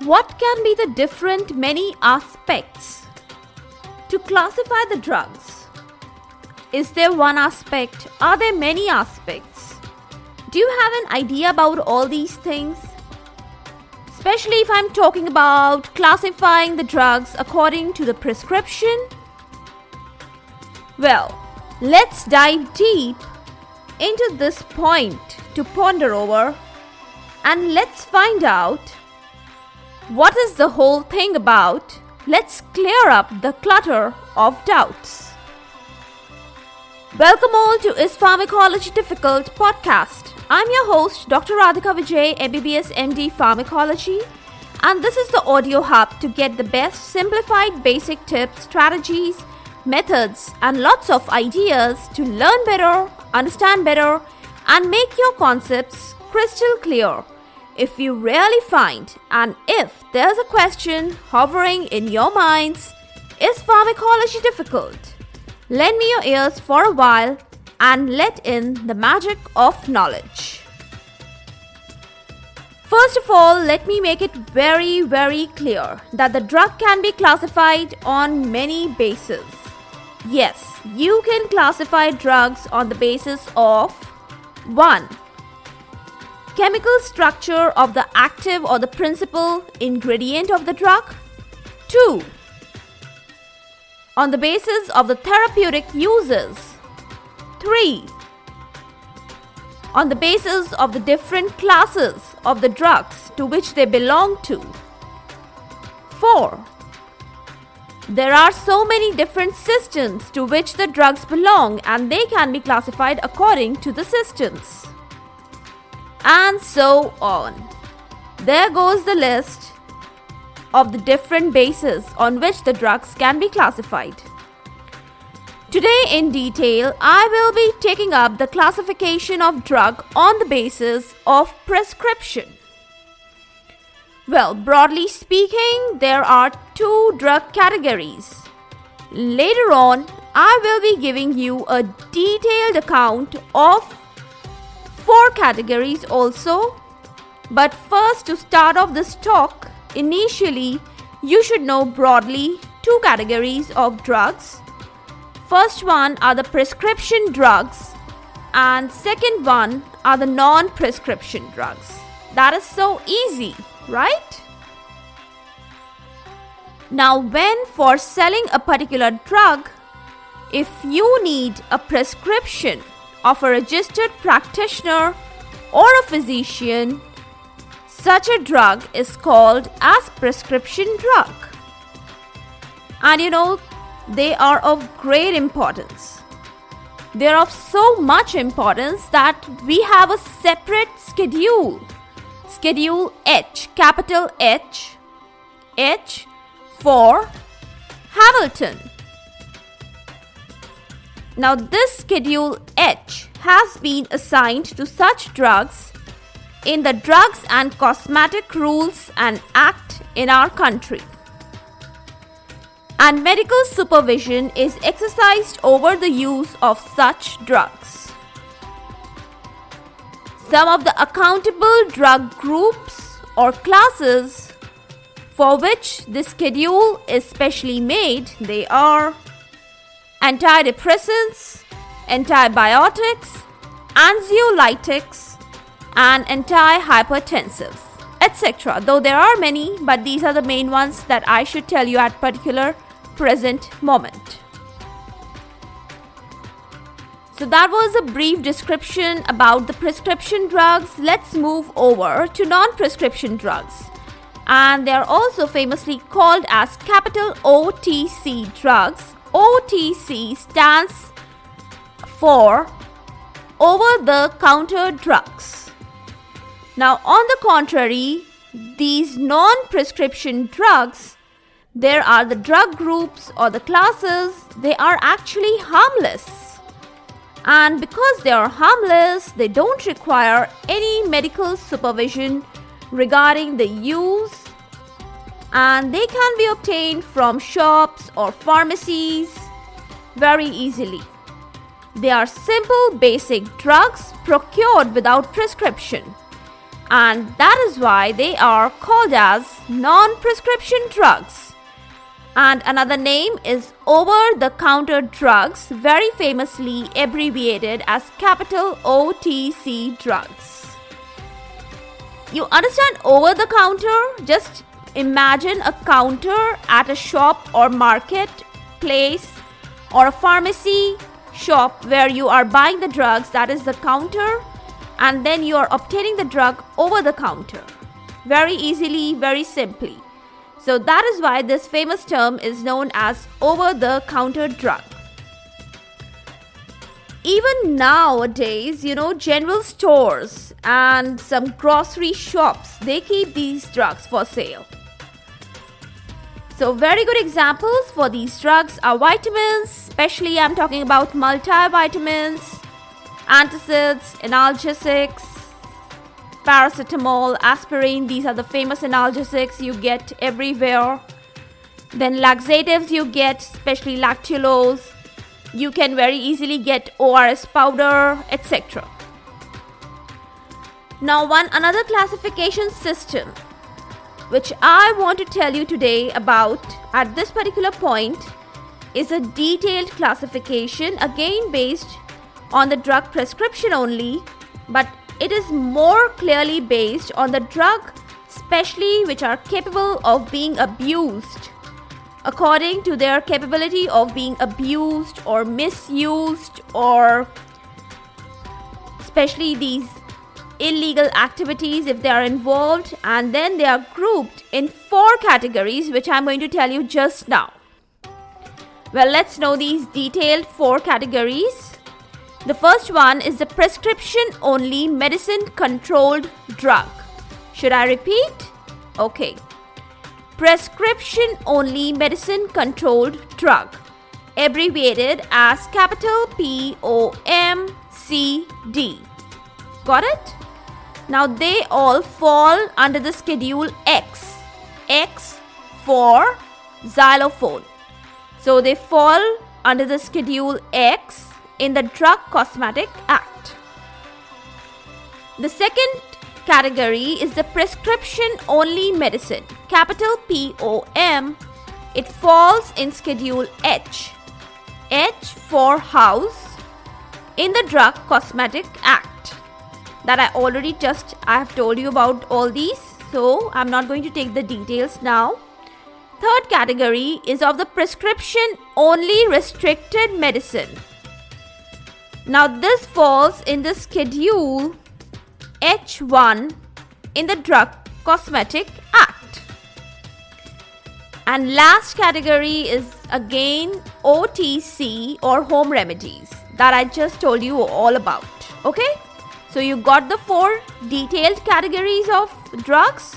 What can be the different many aspects to classify the drugs? Is there one aspect? Are there many aspects? Do you have an idea about all these things? Especially if I'm talking about classifying the drugs according to the prescription? Well, let's dive deep into this point to ponder over and let's find out what is the whole thing about. Let's clear up the clutter of doubts. Welcome all to Is Pharmacology Difficult podcast. I'm your host, Dr. Radhika Vijay, MBBS MD Pharmacology, and this is the audio hub to get the best simplified basic tips, strategies, methods, and lots of ideas to learn better, understand better, and make your concepts crystal clear. If you really find, and if there's a question hovering in your minds, is pharmacology difficult? Lend me your ears for a while and let in the magic of knowledge. First of all, let me make it very, very clear that the drug can be classified on many bases. Yes, you can classify drugs on the basis of 1. Chemical structure of the active or the principal ingredient of the drug. 2. On the basis of the therapeutic uses. 3. On the basis of the different classes of the drugs to which they belong to. 4. There are so many different systems to which the drugs belong and they can be classified according to the systems. And so on. There goes the list of the different bases on which the drugs can be classified. Today, in detail, I will be taking up the classification of drug on the basis of prescription. Well, broadly speaking, there are two drug categories. Later on, I will be giving you a detailed account of four categories also. But first, to start off this talk, initially, you should know broadly two categories of drugs First one are the prescription drugs and second one are the non-prescription drugs. That is so easy, right? Now when for selling a particular drug, if you need a prescription of a registered practitioner or a physician, such a drug is called as prescription drug. And you know, they are of great importance. They are of so much importance that we have a separate schedule. Schedule H, capital H, H for Hamilton. Now, this Schedule H has been assigned to such drugs in the Drugs and Cosmetic Rules and Act in our country and medical supervision is exercised over the use of such drugs. Some of the accountable drug groups or classes for which this schedule is specially made they are antidepressants, antibiotics, anxiolytics, and antihypertensives, etc. Though there are many, but these are the main ones that I should tell you at particular present moment. So, that was a brief description about the prescription drugs. Let's move over to non prescription drugs. And they are also famously called as capital OTC drugs. OTC stands for over the counter drugs. Now, on the contrary, these non prescription drugs there are the drug groups or the classes, they are actually harmless. And because they are harmless, they don't require any medical supervision regarding the use, and they can be obtained from shops or pharmacies very easily. They are simple, basic drugs procured without prescription. and that is why they are called as non prescription drugs. And another name is over the counter drugs, very famously abbreviated as capital OTC drugs. You understand over the counter? Just imagine a counter at a shop or market place or a pharmacy shop where you are buying the drugs, that is the counter and then you are obtaining the drug over the counter. Very easily, very simply. So that is why this famous term is known as over the counter drug. Even nowadays, you know, general stores and some grocery shops, they keep these drugs for sale. So, very good examples for these drugs are vitamins, especially I'm talking about multivitamins, antacids, analgesics, paracetamol, aspirin. These are the famous analgesics you get everywhere. Then laxatives you get, especially lactulose. You can very easily get ORS powder, etc. Now, one another classification system which I want to tell you today about at this particular point is a detailed classification again based on the drug prescription only, but it is more clearly based on the drug, specially which are capable of being abused according to their capability of being abused or misused or especially these illegal activities if they are involved and then they are grouped in four categories which i'm going to tell you just now well let's know these detailed four categories the first one is the prescription only medicine controlled drug. Should I repeat? Okay. Prescription only medicine controlled drug, abbreviated as capital P O M C D. Got it? Now they all fall under the schedule X. X for xylophone. So they fall under the schedule X in the Drug Cosmetic Act. The second category is the prescription only medicine, capital P O M. It falls in Schedule H. H for house in the Drug Cosmetic Act. That I already just I have told you about all these, so I'm not going to take the details now. Third category is of the prescription only restricted medicine now this falls in the schedule H1 in the Drug Cosmetic Act. And last category is again OTC or home remedies that I just told you all about. Okay? So you got the four detailed categories of drugs.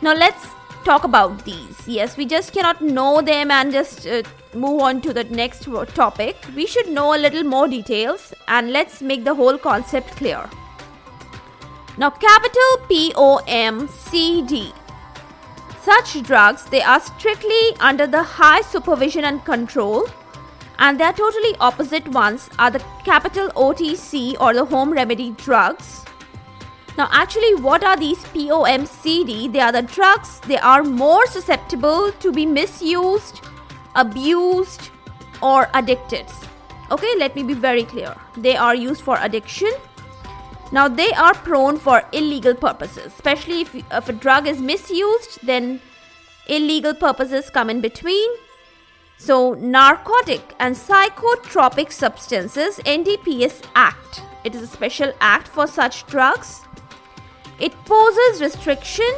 Now let's talk about these. Yes, we just cannot know them and just uh, move on to the next topic, we should know a little more details and let's make the whole concept clear. Now, capital P O M C D. Such drugs they are strictly under the high supervision and control, and their totally opposite ones are the capital OTC or the home remedy drugs. Now, actually, what are these POMCD? They are the drugs, they are more susceptible to be misused abused, or addicted. Okay, let me be very clear. They are used for addiction. Now, they are prone for illegal purposes, especially if, if a drug is misused, then illegal purposes come in between. So, Narcotic and Psychotropic Substances NDPS Act. It is a special act for such drugs. It poses restriction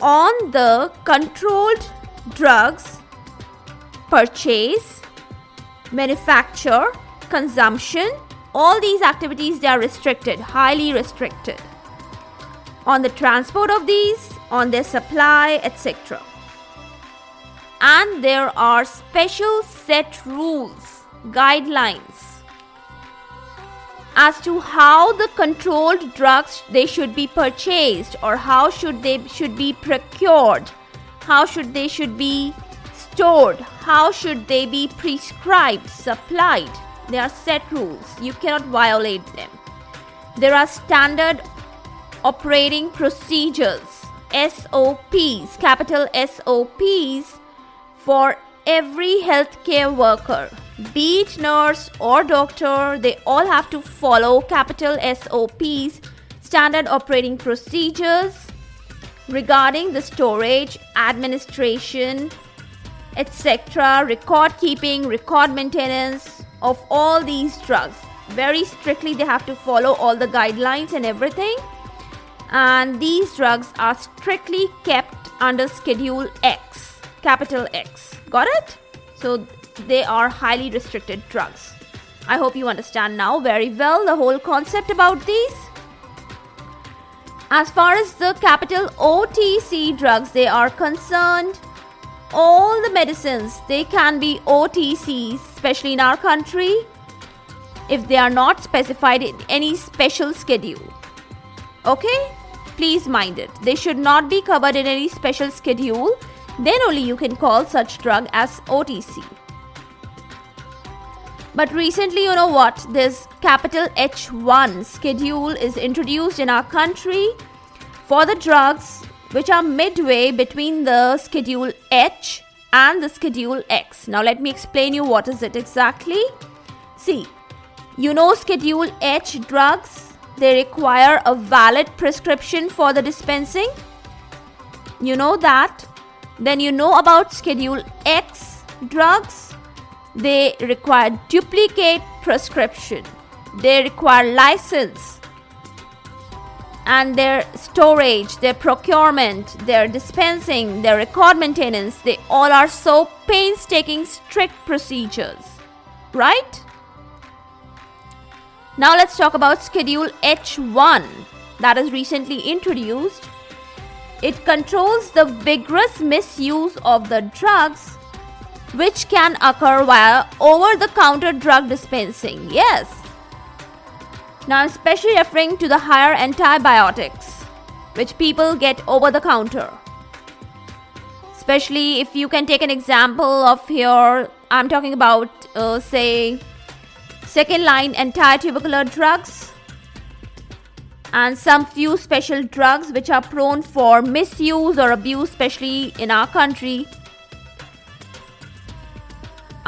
on the controlled drugs, purchase, manufacture, consumption, all these activities they are restricted, highly restricted. On the transport of these, on their supply, etc. And there are special set rules, guidelines as to how the controlled drugs they should be purchased or how should they should be procured how should they should be stored how should they be prescribed supplied. There are set rules. You cannot violate them. There are standard operating procedures, SOPs, capital SOPs, for every healthcare worker, be it nurse or doctor, they all have to follow capital SOPs, standard operating procedures regarding the storage, administration, etc., record keeping, record maintenance of all these drugs. Very strictly, they have to follow all the guidelines and everything. And these drugs are strictly kept under Schedule X, capital X. Got it? So they are highly restricted drugs. I hope you understand now very well the whole concept about these. As far as the capital OTC drugs they are concerned, all the medicines they can be OTCs, especially in our country, if they are not specified in any special schedule. Okay? Please mind it. They should not be covered in any special schedule. Then only you can call such drug as OTC. But recently, you know what? This capital H1 schedule is introduced in our country for the drugs which are midway between the schedule H and the schedule X. Now let me explain you what is it exactly. See, you know schedule H drugs, they require a valid prescription for the dispensing. You know that. Then you know about schedule X drugs they require duplicate prescription. They require license. And their storage, their procurement, their dispensing, their record maintenance, they all are so painstaking, strict procedures. Right? Now let's talk about Schedule H1 that is recently introduced. It controls the vigorous misuse of the drugs which can occur via over the counter drug dispensing. Yes. Now, I'm especially referring to the higher antibiotics, which people get over the counter. Especially if you can take an example of your, I'm talking about, uh, say, second line anti-tubercular drugs and some few special drugs which are prone for misuse or abuse especially in our country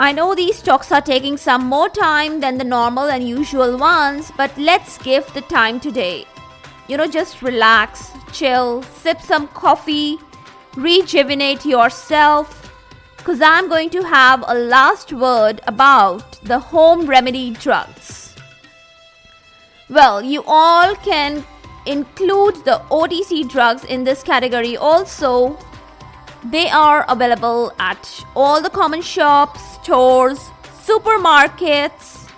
I know these talks are taking some more time than the normal and usual ones, but let's give the time today. You know, just relax, chill, sip some coffee, rejuvenate yourself, because I'm going to have a last word about the home remedy drugs. Well, you all can include the OTC drugs in this category also they are available at all the common shops, stores, supermarkets,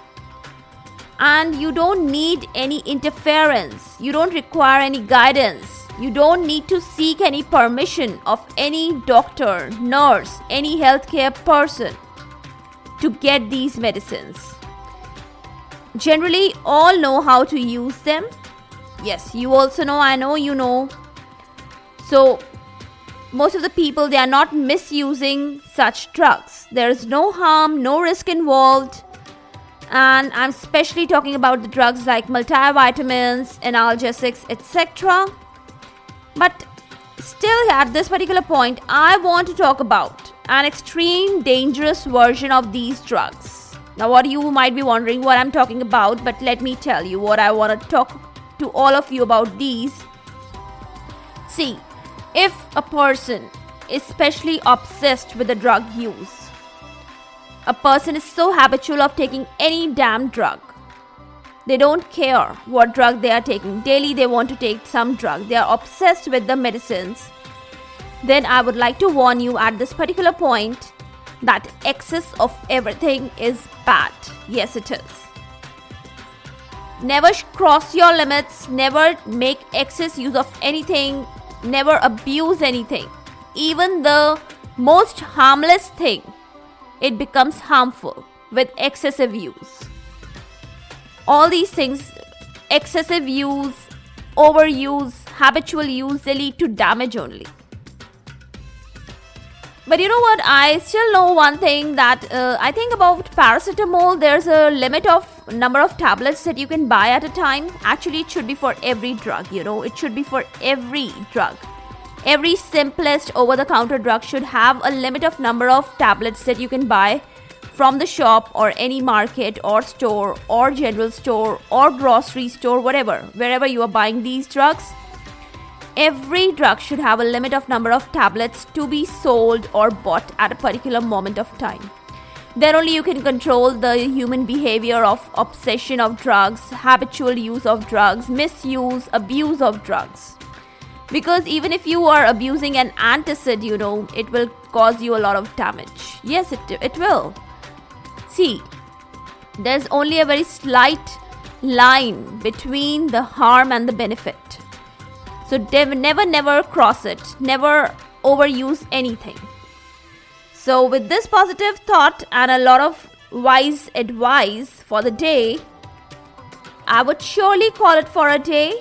and you don't need any interference. You don't require any guidance. You don't need to seek any permission of any doctor, nurse, any healthcare person to get these medicines. Generally, all know how to use them. Yes, you also know, I know you know. So, most of the people they are not misusing such drugs there is no harm no risk involved and i'm especially talking about the drugs like multivitamins analgesics etc but still at this particular point i want to talk about an extreme dangerous version of these drugs now what you might be wondering what i'm talking about but let me tell you what i want to talk to all of you about these see if a person is especially obsessed with the drug use, a person is so habitual of taking any damn drug. They don't care what drug they are taking. Daily they want to take some drug. They are obsessed with the medicines. Then I would like to warn you at this particular point that excess of everything is bad. Yes, it is. Never cross your limits, never make excess use of anything never abuse anything. Even the most harmless thing, it becomes harmful with excessive use. All these things, excessive use, overuse, habitual use, they lead to damage only. But you know what? I still know one thing that uh, I think about paracetamol. There's a limit of number of tablets that you can buy at a time. Actually, it should be for every drug. You know, it should be for every drug. Every simplest over-the-counter drug should have a limit of number of tablets that you can buy from the shop or any market or store or general store or grocery store, whatever, wherever you are buying these drugs every drug should have a limit of number of tablets to be sold or bought at a particular moment of time. Then only you can control the human behavior of obsession of drugs habitual use of drugs misuse abuse of drugs. Because even if you are abusing an antacid you know it will cause you a lot of damage. Yes it, it will. See there's only a very slight line between the harm and the benefit so never, never cross it. Never overuse anything. So, with this positive thought and a lot of wise advice for the day, I would surely call it for a day.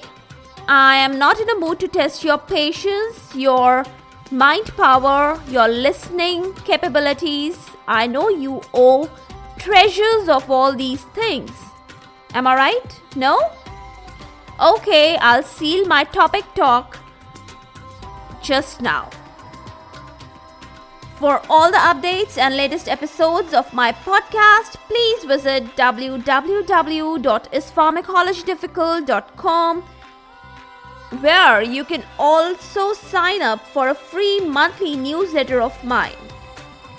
I am not in a mood to test your patience, your mind power, your listening capabilities. I know you owe treasures of all these things. Am I right? No? Okay, I'll seal my topic talk just now. For all the updates and latest episodes of my podcast, please visit www.ispharmacologydifficult.com where you can also sign up for a free monthly newsletter of mine.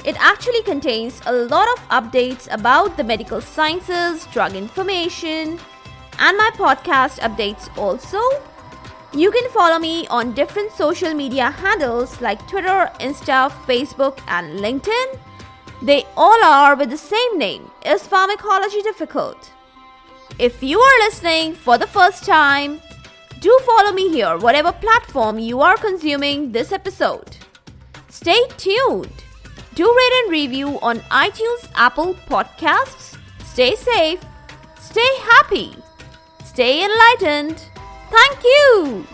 It actually contains a lot of updates about the medical sciences, drug information, and my podcast updates also. You can follow me on different social media handles like Twitter, Insta, Facebook, and LinkedIn. They all are with the same name Is Pharmacology Difficult? If you are listening for the first time, do follow me here, whatever platform you are consuming this episode. Stay tuned. Do rate and review on iTunes, Apple Podcasts. Stay safe. Stay happy. Stay enlightened. Thank you.